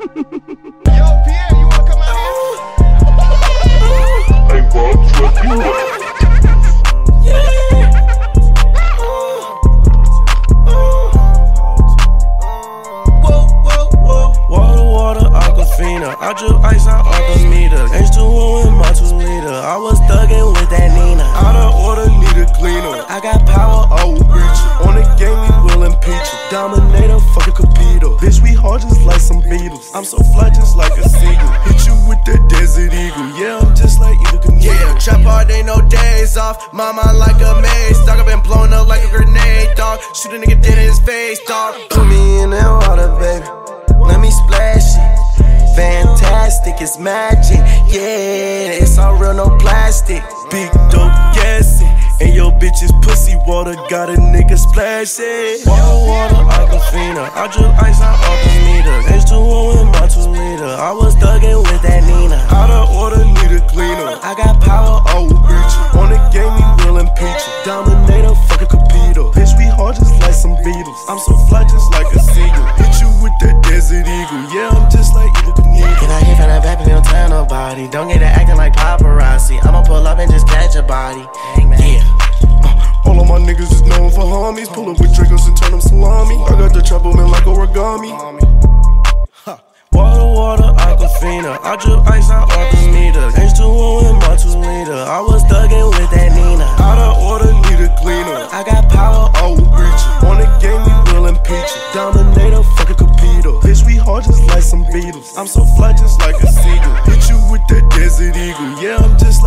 Pierre, you wanna come out here? Hey, Bob, fuck you up. Whoa, whoa, whoa. Water, water, aquafina. I drip ice out off the meter. H2O in my two liter. I was thuggin' with that Nina. Out of order, need a cleaner. I got power. Oh, I will reach you. On the game, we will impeach you. Dominator, fucking Capito. Bitch, we hard just like some Beatles. I'm so fly just like a seagull. Hit you with that desert eagle. Yeah, I'm just like Evel Knievel. Yeah, trap hard, ain't no days off. My mind like a maze. Dog, I been blown up like a grenade, dog. Shoot a nigga dead in his face, dog. Put me in that water, baby. Let me splash it. Fantastic, it's magic. Yeah, it's all real, no plastic. Big dope gassy. And your bitch's pussy water got a nigga splashing. Water, water, aquafina. I drip ice out off the meter. H2O in my two liter. I was thuggin' with that Nina. Out of order, need a cleaner. I got power. Oh, I will reach you. On the game, we will impeach you. Dominator, fucking Capito. Bitch, we hard just like some Beatles. I'm so fly just like a seagull. Hit you with that desert eagle. Yeah, I'm just like Evel Knievel. Get out here from the back, don't tell nobody. Don't get to acting like paparazzi. I'ma pull up and just catch a body. Niggas is known for homies. Pull up with Dracos and turn them salami. I got the trouble man like origami. Water, water, aquafina. I drip ice out off the meter. H2O in my two liter. I was thuggin' with that Nina. Out of order, need a cleaner. I got power. Oh, I will reach you. On the game, we will impeach you. Dominator, fucking Capito. Bitch, we hard just like some Beatles. I'm so fly just like a seagull. Hit you with that desert eagle. Yeah, I'm just